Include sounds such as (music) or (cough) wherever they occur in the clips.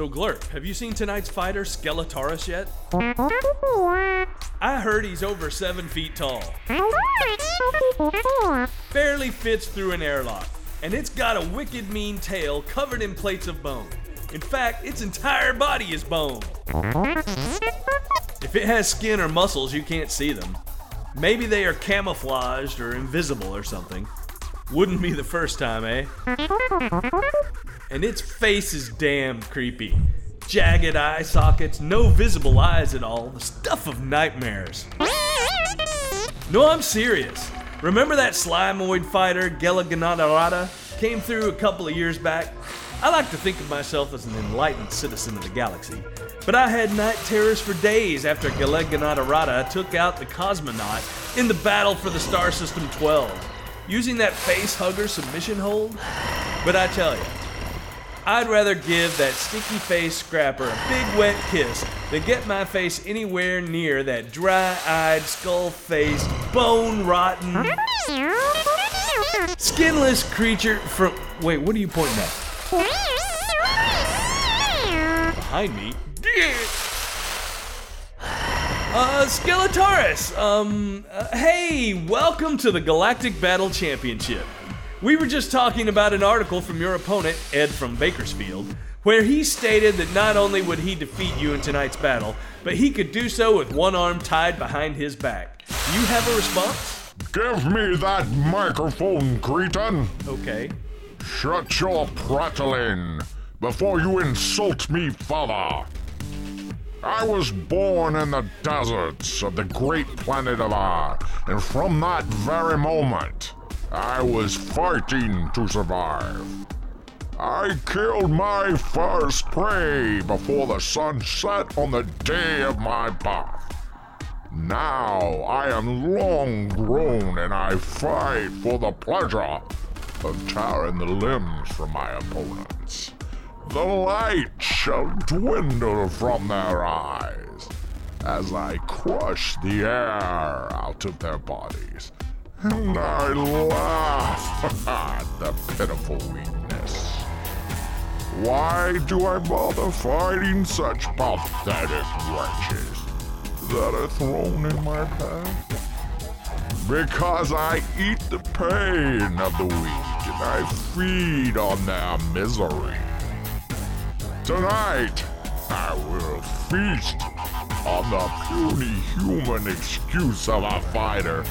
So, Glurp, have you seen tonight's fighter, Skeletaurus, yet? I heard he's over seven feet tall. Barely fits through an airlock, and it's got a wicked mean tail covered in plates of bone. In fact, its entire body is bone. If it has skin or muscles, you can't see them. Maybe they are camouflaged or invisible or something. Wouldn't be the first time, eh? And its face is damn creepy. Jagged eye sockets, no visible eyes at all, the stuff of nightmares. No, I'm serious. Remember that Slimoid fighter, Gelaganadorata, came through a couple of years back? I like to think of myself as an enlightened citizen of the galaxy, but I had night terrors for days after Geleganadorata took out the cosmonaut in the battle for the Star System 12, using that face hugger submission hold. But I tell you, I'd rather give that sticky face scrapper a big wet kiss than get my face anywhere near that dry eyed, skull faced, bone rotten, skinless creature from. Wait, what are you pointing at? Behind me? Uh, Skeletaurus, um, uh, hey, welcome to the Galactic Battle Championship. We were just talking about an article from your opponent, Ed from Bakersfield, where he stated that not only would he defeat you in tonight's battle, but he could do so with one arm tied behind his back. Do you have a response? Give me that microphone, cretin! Okay. Shut your prattling before you insult me further. I was born in the deserts of the great planet of Earth, and from that very moment, I was fighting to survive. I killed my first prey before the sun set on the day of my birth. Now I am long grown and I fight for the pleasure of tearing the limbs from my opponents. The light shall dwindle from their eyes as I crush the air out of their bodies. And I laugh (laughs) at the pitiful weakness. Why do I bother fighting such pathetic wretches that are thrown in my path? Because I eat the pain of the weak and I feed on their misery. Tonight, I will feast on the puny human excuse of a fighter,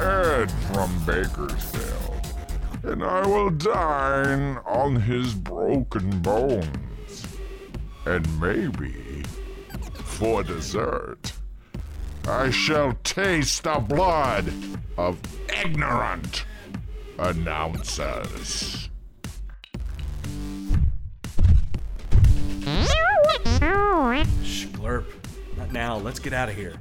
Ed from Bakersfield. And I will dine on his broken bones. And maybe, for dessert, I shall taste the blood of ignorant announcers. Shh. Not now. Let's get out of here.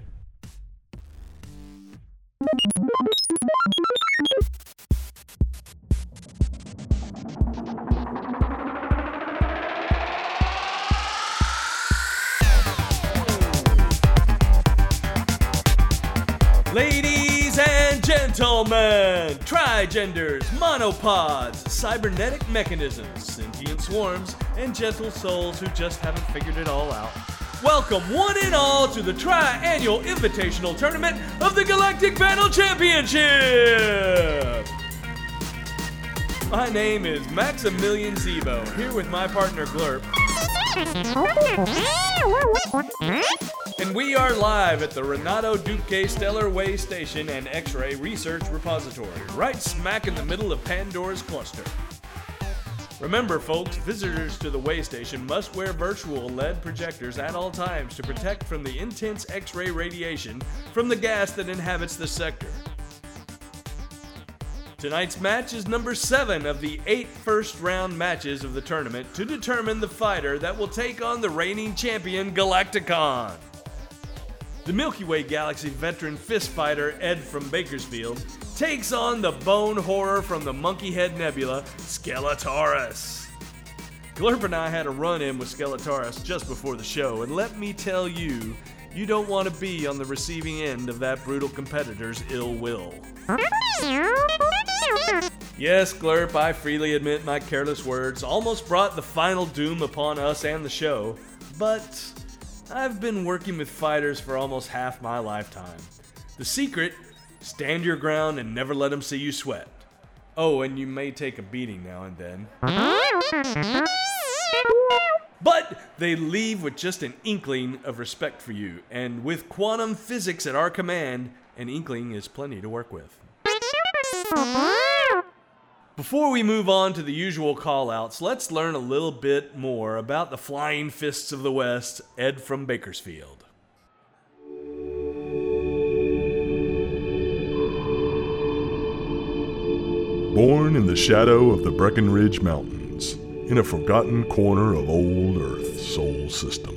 Gentlemen, trigenders, monopods, cybernetic mechanisms, sentient swarms, and gentle souls who just haven't figured it all out. Welcome, one and all, to the tri-annual invitational tournament of the Galactic Battle Championship. My name is Maximilian Zebo, here with my partner Glurp, (laughs) and we are live at the Renato Duque Stellar Way Station and X-ray Research Repository, right smack in the middle of Pandora's cluster. Remember, folks, visitors to the way station must wear virtual LED projectors at all times to protect from the intense X ray radiation from the gas that inhabits the sector. Tonight's match is number seven of the eight first round matches of the tournament to determine the fighter that will take on the reigning champion Galacticon. The Milky Way Galaxy veteran fist fighter Ed from Bakersfield takes on the bone horror from the Monkey Head Nebula, Skeletaurus. Glurp and I had a run in with Skeletaurus just before the show, and let me tell you, you don't want to be on the receiving end of that brutal competitor's ill will. Yes, Glurp, I freely admit my careless words almost brought the final doom upon us and the show, but I've been working with fighters for almost half my lifetime. The secret stand your ground and never let them see you sweat. Oh, and you may take a beating now and then. But they leave with just an inkling of respect for you, and with quantum physics at our command, an inkling is plenty to work with. Before we move on to the usual callouts, let's learn a little bit more about the Flying Fists of the West, Ed from Bakersfield. Born in the shadow of the Breckenridge Mountains, in a forgotten corner of old Earth's solar system,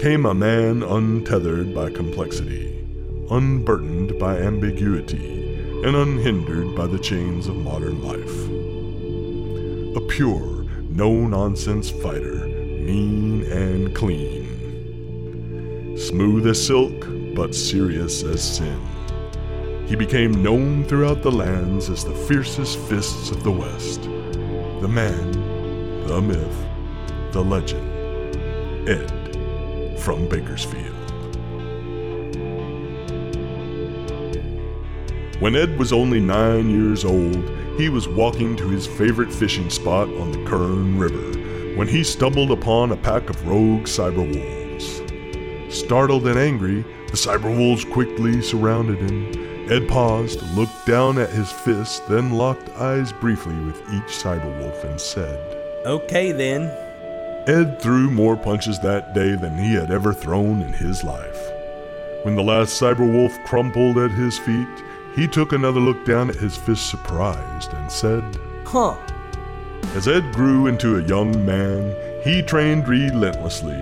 came a man untethered by complexity, unburdened by ambiguity, and unhindered by the chains of modern life. A pure, no nonsense fighter, mean and clean. Smooth as silk, but serious as sin. He became known throughout the lands as the fiercest fists of the West. The man, the myth, the legend. Ed from Bakersfield. When Ed was only nine years old, he was walking to his favorite fishing spot on the Kern River when he stumbled upon a pack of rogue cyber wolves. Startled and angry, the cyber wolves quickly surrounded him. Ed paused, looked down at his fist, then locked eyes briefly with each cyber wolf and said, Okay then. Ed threw more punches that day than he had ever thrown in his life. When the last Cyberwolf crumpled at his feet, he took another look down at his fist surprised and said, Huh. As Ed grew into a young man, he trained relentlessly.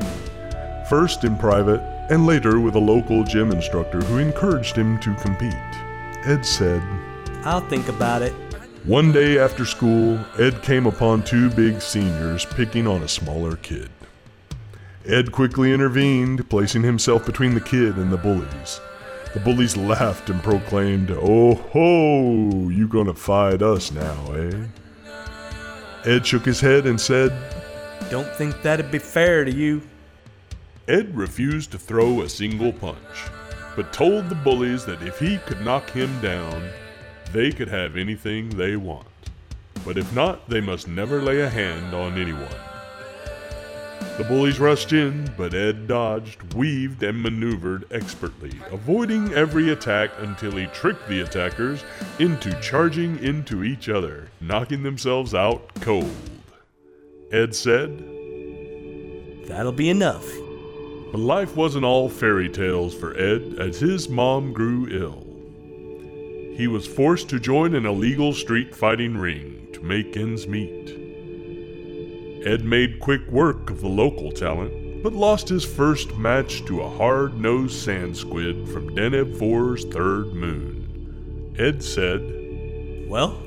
First in private, and later with a local gym instructor who encouraged him to compete. Ed said, I'll think about it. One day after school, Ed came upon two big seniors picking on a smaller kid. Ed quickly intervened, placing himself between the kid and the bullies. The bullies laughed and proclaimed, Oh ho, you gonna fight us now, eh? Ed shook his head and said, Don't think that'd be fair to you. Ed refused to throw a single punch, but told the bullies that if he could knock him down, they could have anything they want. But if not, they must never lay a hand on anyone. The bullies rushed in, but Ed dodged, weaved, and maneuvered expertly, avoiding every attack until he tricked the attackers into charging into each other, knocking themselves out cold. Ed said, That'll be enough. But life wasn't all fairy tales for Ed as his mom grew ill. He was forced to join an illegal street fighting ring to make ends meet. Ed made quick work of the local talent, but lost his first match to a hard nosed sand squid from Deneb 4's third moon. Ed said, Well,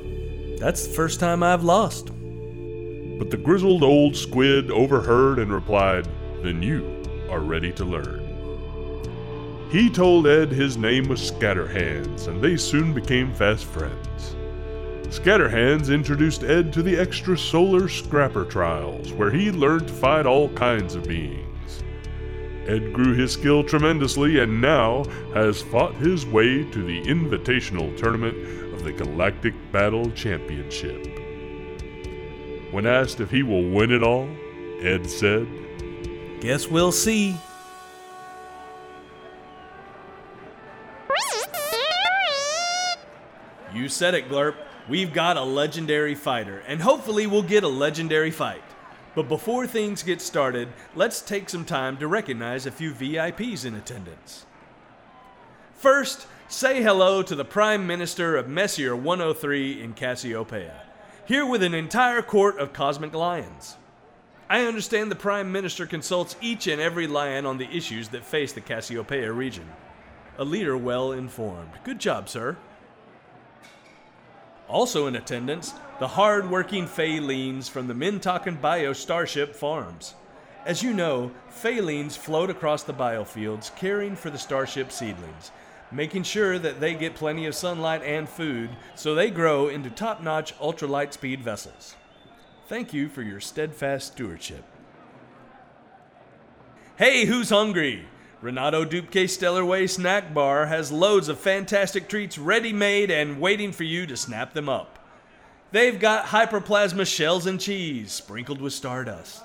that's the first time I've lost. But the grizzled old squid overheard and replied, Then you are ready to learn. He told Ed his name was Scatterhands, and they soon became fast friends. Scatterhands introduced Ed to the extrasolar scrapper trials, where he learned to fight all kinds of beings. Ed grew his skill tremendously and now has fought his way to the invitational tournament of the Galactic Battle Championship. When asked if he will win it all, Ed said, Guess we'll see. You said it, Glurp. We've got a legendary fighter, and hopefully we'll get a legendary fight. But before things get started, let's take some time to recognize a few VIPs in attendance. First, say hello to the Prime Minister of Messier 103 in Cassiopeia, here with an entire court of cosmic lions. I understand the Prime Minister consults each and every lion on the issues that face the Cassiopeia region. A leader well informed. Good job, sir. Also in attendance, the hard-working Phalines from the Mintakan Bio Starship Farms. As you know, Phalines float across the biofields caring for the Starship seedlings, making sure that they get plenty of sunlight and food so they grow into top notch ultralight speed vessels. Thank you for your steadfast stewardship. Hey, who's hungry? Renato Duque Stellarway Snack Bar has loads of fantastic treats ready made and waiting for you to snap them up. They've got hyperplasma shells and cheese sprinkled with stardust.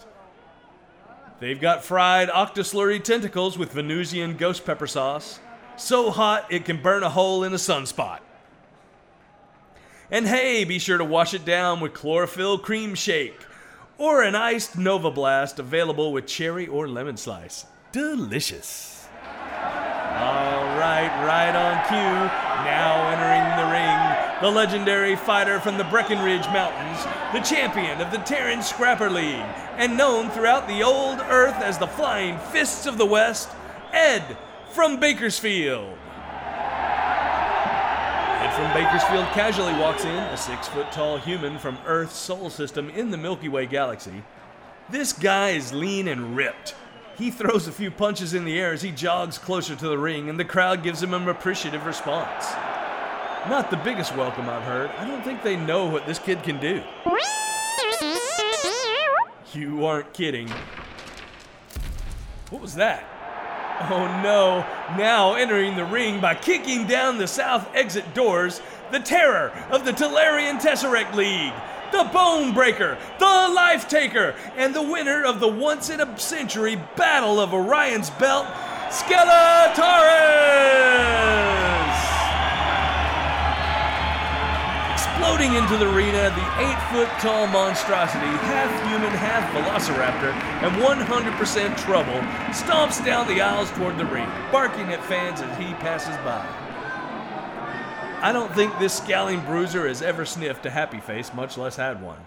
They've got fried octoslurry tentacles with Venusian ghost pepper sauce, so hot it can burn a hole in a sunspot. And hey, be sure to wash it down with chlorophyll cream shake or an iced Nova Blast available with cherry or lemon slice. Delicious. All right, right on cue. Now entering the ring, the legendary fighter from the Breckenridge Mountains, the champion of the Terran Scrapper League, and known throughout the old earth as the Flying Fists of the West, Ed from Bakersfield. Ed from Bakersfield casually walks in, a six foot tall human from Earth's solar system in the Milky Way galaxy. This guy is lean and ripped. He throws a few punches in the air as he jogs closer to the ring, and the crowd gives him an appreciative response. Not the biggest welcome I've heard. I don't think they know what this kid can do. You aren't kidding. What was that? Oh no, now entering the ring by kicking down the south exit doors, the terror of the Talarian Tesseract League, the Bone Breaker, the Life Taker, and the winner of the once in a century Battle of Orion's Belt, Skeletaurus! Exploding into the arena, the eight foot tall monstrosity, half human, half velociraptor, and 100% trouble, stomps down the aisles toward the ring, barking at fans as he passes by. I don't think this scowling bruiser has ever sniffed a happy face, much less had one.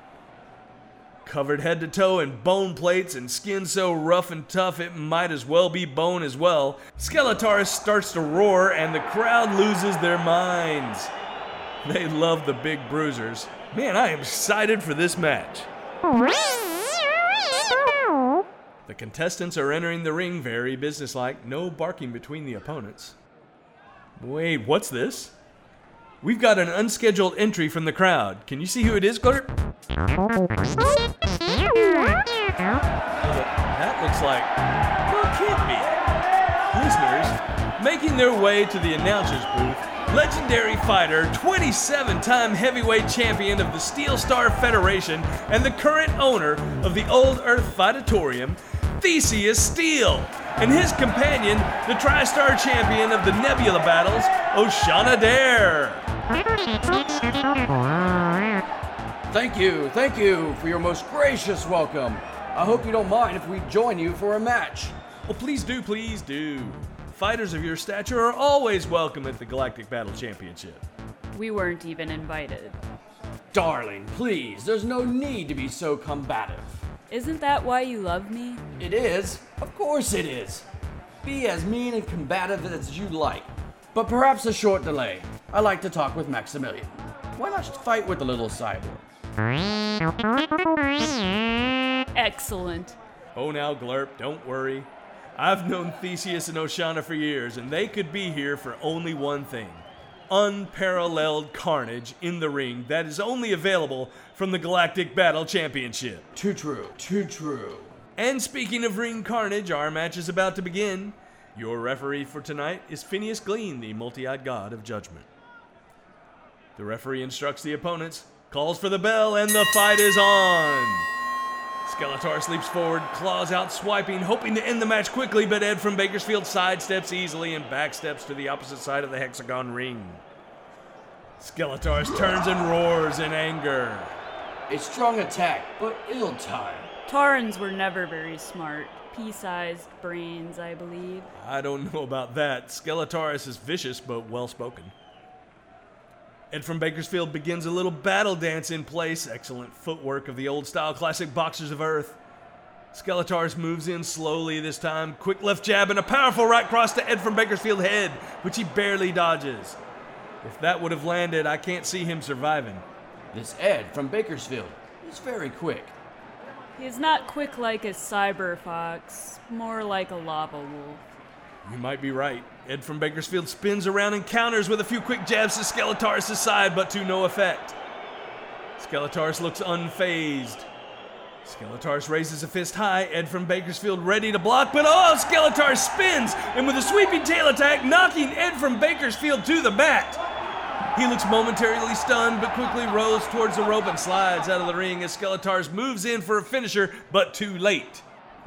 Covered head to toe in bone plates and skin so rough and tough it might as well be bone as well, Skeletaurus starts to roar and the crowd loses their minds. They love the big bruisers. Man, I am excited for this match. The contestants are entering the ring very businesslike, no barking between the opponents. Wait, what's this? We've got an unscheduled entry from the crowd. Can you see who it is, Glitter? That looks like. Well, can't be. Listeners, making their way to the announcer's booth, legendary fighter, 27 time heavyweight champion of the Steel Star Federation, and the current owner of the Old Earth Fightatorium, Theseus Steel, and his companion, the TriStar champion of the Nebula battles, Oshana Dare. Thank you, thank you for your most gracious welcome. I hope you don't mind if we join you for a match. Well, please do, please do. Fighters of your stature are always welcome at the Galactic Battle Championship. We weren't even invited. Darling, please, there's no need to be so combative. Isn't that why you love me? It is, of course it is. Be as mean and combative as you like, but perhaps a short delay. I like to talk with Maximilian. Why not just fight with the little cyborg? Excellent. Oh, now, Glurp, don't worry. I've known Theseus and Oshana for years, and they could be here for only one thing unparalleled carnage in the ring that is only available from the Galactic Battle Championship. Too true, too true. And speaking of ring carnage, our match is about to begin. Your referee for tonight is Phineas Glean, the multi eyed god of judgment. The referee instructs the opponents, calls for the bell, and the fight is on. Skeletaurus leaps forward, claws out, swiping, hoping to end the match quickly, but Ed from Bakersfield sidesteps easily and backsteps to the opposite side of the hexagon ring. Skeletaurus turns and roars in anger. A strong attack, but ill timed. Taurans were never very smart. Pea sized brains, I believe. I don't know about that. Skeletaurus is vicious but well spoken. Ed from Bakersfield begins a little battle dance in place. Excellent footwork of the old style classic boxers of Earth. Skeletaurus moves in slowly this time. Quick left jab and a powerful right cross to Ed from Bakersfield head, which he barely dodges. If that would have landed, I can't see him surviving. This Ed from Bakersfield is very quick. He's not quick like a cyber fox, more like a lava wolf. You might be right. Ed from Bakersfield spins around and counters with a few quick jabs to Skeletaurus' side, but to no effect. Skeletaurus looks unfazed. Skeletaurus raises a fist high, Ed from Bakersfield ready to block, but oh, Skeletaurus spins and with a sweeping tail attack, knocking Ed from Bakersfield to the mat. He looks momentarily stunned, but quickly rolls towards the rope and slides out of the ring as Skeletaurus moves in for a finisher, but too late.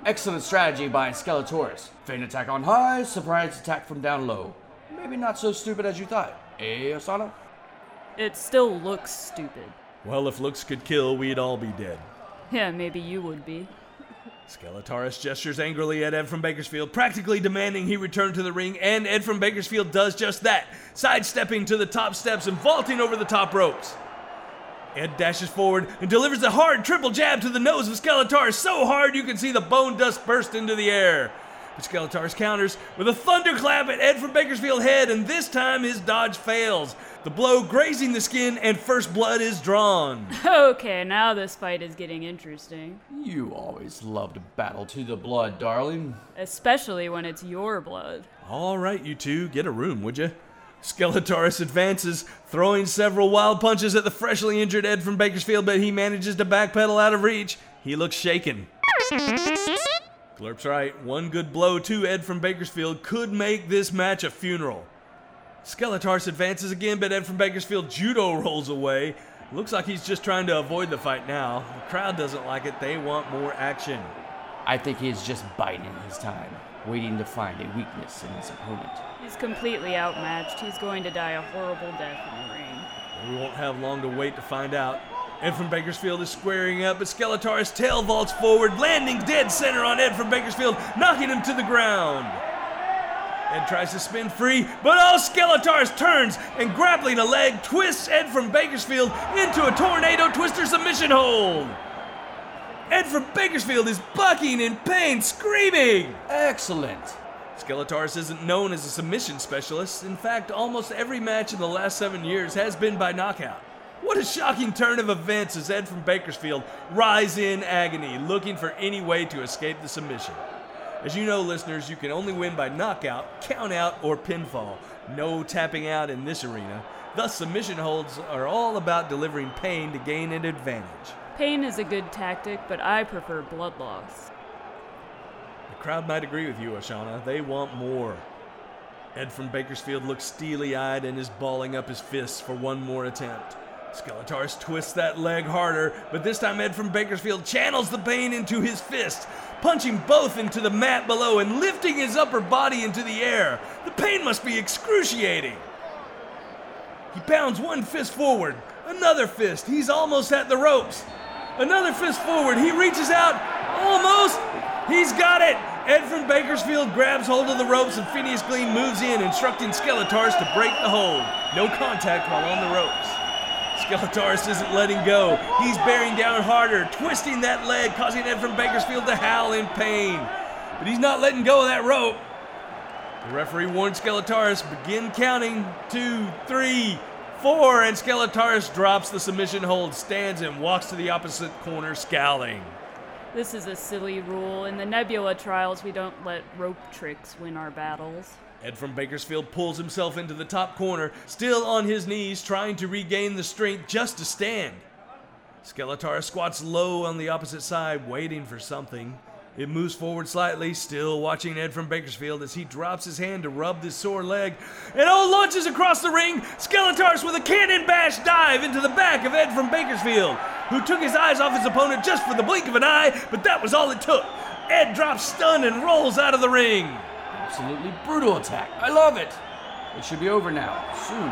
Excellent strategy by Skeletaurus. Feint attack on high, surprise attack from down low. Maybe not so stupid as you thought. Eh, Oshana? It still looks stupid. Well, if looks could kill, we'd all be dead. Yeah, maybe you would be. Skeletaurus gestures angrily at Ed from Bakersfield, practically demanding he return to the ring, and Ed from Bakersfield does just that, sidestepping to the top steps and vaulting over the top ropes. Ed dashes forward and delivers a hard triple jab to the nose of Skeletaurus, so hard you can see the bone dust burst into the air. But Skeletaurus counters with a thunderclap at Ed from Bakersfield's head, and this time his dodge fails. The blow grazing the skin, and first blood is drawn. Okay, now this fight is getting interesting. You always loved battle to the blood, darling. Especially when it's your blood. All right, you two, get a room, would you? Skeletaurus advances, throwing several wild punches at the freshly injured Ed from Bakersfield, but he manages to backpedal out of reach. He looks shaken. Glurp's right. One good blow to Ed from Bakersfield could make this match a funeral. Skeletaurus advances again, but Ed from Bakersfield judo rolls away. Looks like he's just trying to avoid the fight now. The crowd doesn't like it. They want more action. I think he is just biding his time, waiting to find a weakness in his opponent. He's completely outmatched. He's going to die a horrible death in the ring. We won't have long to wait to find out. Ed from Bakersfield is squaring up, but Skeletaurus tail vaults forward, landing dead center on Ed from Bakersfield, knocking him to the ground. Ed tries to spin free, but all Skeletaurus turns and grappling a leg twists Ed from Bakersfield into a tornado twister submission hold. Ed from Bakersfield is bucking in pain, screaming. Excellent. Skeletaurus isn't known as a submission specialist. In fact, almost every match in the last seven years has been by knockout. What a shocking turn of events as Ed from Bakersfield rise in agony, looking for any way to escape the submission. As you know, listeners, you can only win by knockout, countout, or pinfall. No tapping out in this arena. Thus, submission holds are all about delivering pain to gain an advantage. Pain is a good tactic, but I prefer blood loss. The crowd might agree with you, Oshana. They want more. Ed from Bakersfield looks steely eyed and is balling up his fists for one more attempt. Skeletaurus twists that leg harder, but this time Ed from Bakersfield channels the pain into his fist, punching both into the mat below and lifting his upper body into the air. The pain must be excruciating. He pounds one fist forward, another fist. He's almost at the ropes. Another fist forward. He reaches out. Almost. He's got it. Ed from Bakersfield grabs hold of the ropes and Phineas Gleam moves in, instructing Skeletaurus to break the hold. No contact while on the ropes. Skeletaurus isn't letting go. He's bearing down harder, twisting that leg, causing Ed from Bakersfield to howl in pain. But he's not letting go of that rope. The referee warns Skeletaurus, begin counting. Two, three, four, and Skeletaurus drops the submission hold, stands, and walks to the opposite corner, scowling. This is a silly rule. In the Nebula trials, we don't let rope tricks win our battles. Ed from Bakersfield pulls himself into the top corner, still on his knees, trying to regain the strength just to stand. Skeletaurus squats low on the opposite side, waiting for something. It moves forward slightly, still watching Ed from Bakersfield as he drops his hand to rub this sore leg. And oh, launches across the ring, Skeletaurus with a cannon bash dive into the back of Ed from Bakersfield, who took his eyes off his opponent just for the blink of an eye, but that was all it took. Ed drops stunned and rolls out of the ring. Absolutely brutal attack. I love it. It should be over now. Soon.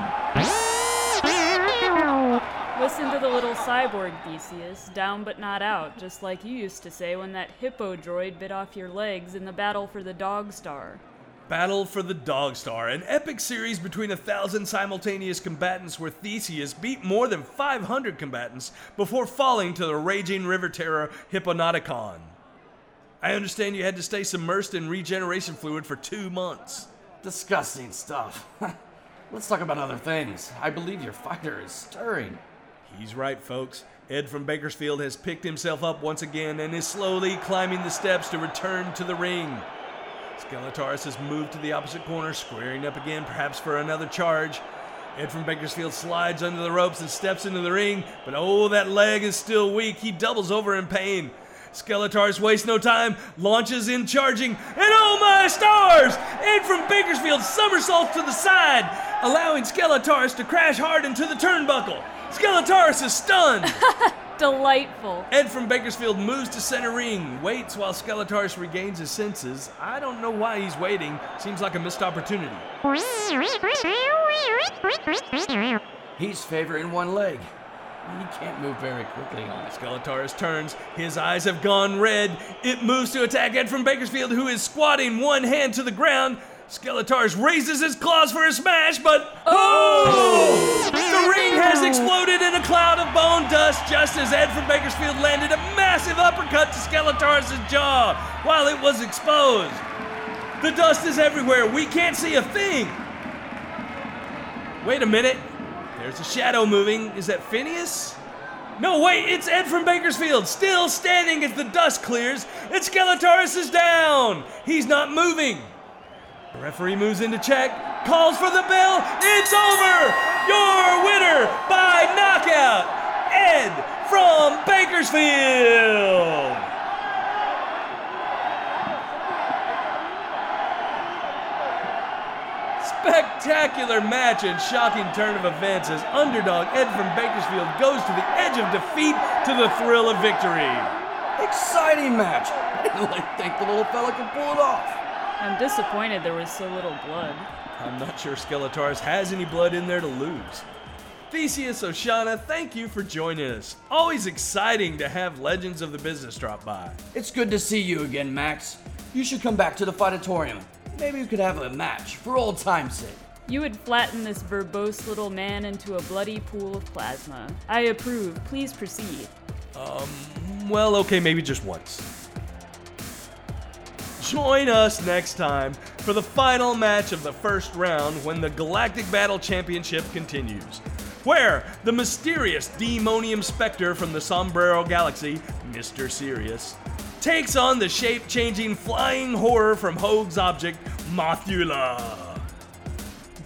Listen to the little cyborg Theseus, down but not out, just like you used to say when that hippo droid bit off your legs in the battle for the Dog Star. Battle for the Dog Star, an epic series between a thousand simultaneous combatants where Theseus beat more than 500 combatants before falling to the raging river terror Hipponauticon. I understand you had to stay submersed in regeneration fluid for two months. Disgusting stuff. (laughs) Let's talk about other things. I believe your fighter is stirring. He's right, folks. Ed from Bakersfield has picked himself up once again and is slowly climbing the steps to return to the ring. Skeletaurus has moved to the opposite corner, squaring up again, perhaps for another charge. Ed from Bakersfield slides under the ropes and steps into the ring, but oh, that leg is still weak. He doubles over in pain. Skeletaurus wastes no time, launches in charging, and oh my stars! Ed from Bakersfield somersaults to the side, allowing Skeletaurus to crash hard into the turnbuckle. Skeletaurus is stunned. (laughs) Delightful. Ed from Bakersfield moves to center ring, waits while Skeletaurus regains his senses. I don't know why he's waiting. Seems like a missed opportunity. He's favoring one leg. He can't move very quickly on it. Skeletaurus turns. His eyes have gone red. It moves to attack Ed from Bakersfield, who is squatting one hand to the ground. Skeletaurus raises his claws for a smash, but oh! oh! The ring has exploded in a cloud of bone dust just as Ed from Bakersfield landed a massive uppercut to Skeletaurus' jaw while it was exposed. The dust is everywhere. We can't see a thing. Wait a minute. There's a shadow moving. Is that Phineas? No, wait, it's Ed from Bakersfield, still standing as the dust clears, and Skeletaurus is down. He's not moving. The referee moves in to check, calls for the bell. It's over! Your winner by knockout, Ed from Bakersfield! Spectacular match and shocking turn of events as underdog Ed from Bakersfield goes to the edge of defeat to the thrill of victory. Exciting match. I didn't really think the little fella could pull it off. I'm disappointed there was so little blood. I'm not sure Skeletaurus has any blood in there to lose. Theseus Oshana, thank you for joining us. Always exciting to have legends of the business drop by. It's good to see you again, Max. You should come back to the Fightatorium. Maybe we could have a match for old time's sake. You would flatten this verbose little man into a bloody pool of plasma. I approve. Please proceed. Um, well, okay, maybe just once. Join us next time for the final match of the first round when the Galactic Battle Championship continues. Where the mysterious Demonium Spectre from the Sombrero Galaxy, Mr. Sirius, takes on the shape changing flying horror from Hoag's object, Mothula.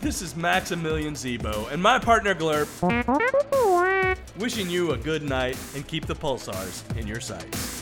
This is Maximilian Zebo and my partner Glurp, wishing you a good night and keep the pulsars in your sights.